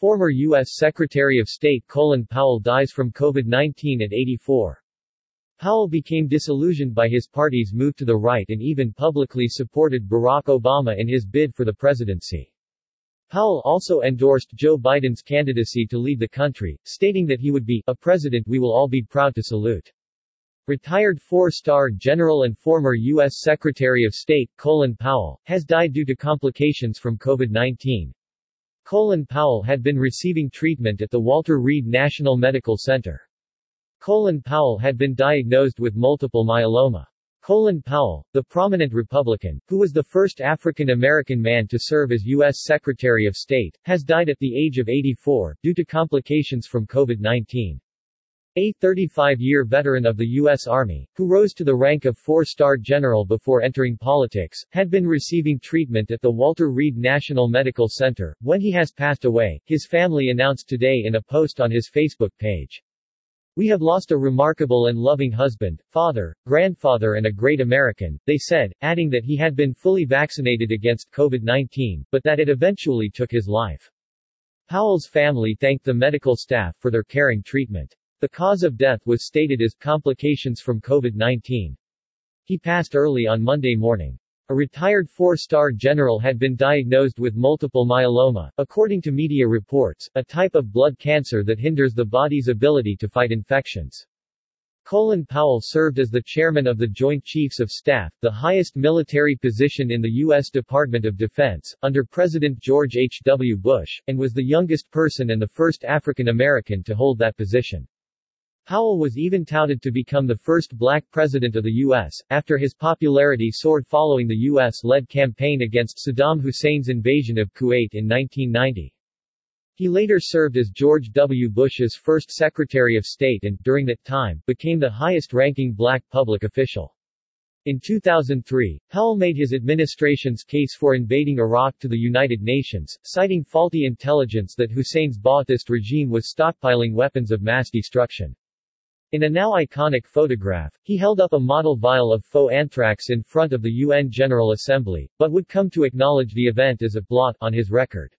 Former U.S. Secretary of State Colin Powell dies from COVID-19 at 84. Powell became disillusioned by his party's move to the right and even publicly supported Barack Obama in his bid for the presidency. Powell also endorsed Joe Biden's candidacy to lead the country, stating that he would be a president we will all be proud to salute. Retired four-star general and former U.S. Secretary of State Colin Powell has died due to complications from COVID-19. Colin Powell had been receiving treatment at the Walter Reed National Medical Center. Colin Powell had been diagnosed with multiple myeloma. Colin Powell, the prominent Republican, who was the first African American man to serve as U.S. Secretary of State, has died at the age of 84, due to complications from COVID-19. A 35-year veteran of the U.S. Army, who rose to the rank of four-star general before entering politics, had been receiving treatment at the Walter Reed National Medical Center. When he has passed away, his family announced today in a post on his Facebook page. We have lost a remarkable and loving husband, father, grandfather and a great American, they said, adding that he had been fully vaccinated against COVID-19, but that it eventually took his life. Powell's family thanked the medical staff for their caring treatment. The cause of death was stated as complications from COVID-19. He passed early on Monday morning. A retired four-star general had been diagnosed with multiple myeloma, according to media reports, a type of blood cancer that hinders the body's ability to fight infections. Colin Powell served as the chairman of the Joint Chiefs of Staff, the highest military position in the U.S. Department of Defense, under President George H. W. Bush, and was the youngest person and the first African American to hold that position. Powell was even touted to become the first black president of the U.S., after his popularity soared following the U.S.-led campaign against Saddam Hussein's invasion of Kuwait in 1990. He later served as George W. Bush's first Secretary of State and, during that time, became the highest-ranking black public official. In 2003, Powell made his administration's case for invading Iraq to the United Nations, citing faulty intelligence that Hussein's Ba'athist regime was stockpiling weapons of mass destruction. In a now iconic photograph, he held up a model vial of faux anthrax in front of the UN General Assembly, but would come to acknowledge the event as a blot on his record.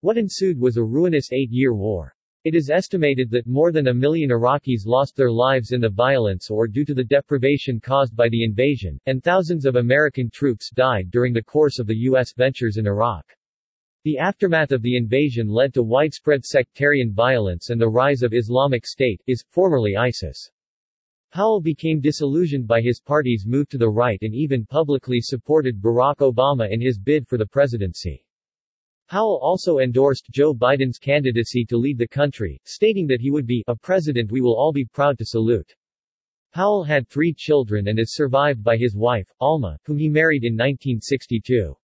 What ensued was a ruinous eight-year war. It is estimated that more than a million Iraqis lost their lives in the violence or due to the deprivation caused by the invasion, and thousands of American troops died during the course of the U.S. ventures in Iraq. The aftermath of the invasion led to widespread sectarian violence and the rise of Islamic State, is, formerly ISIS. Powell became disillusioned by his party's move to the right and even publicly supported Barack Obama in his bid for the presidency. Powell also endorsed Joe Biden's candidacy to lead the country, stating that he would be a president we will all be proud to salute. Powell had three children and is survived by his wife, Alma, whom he married in 1962.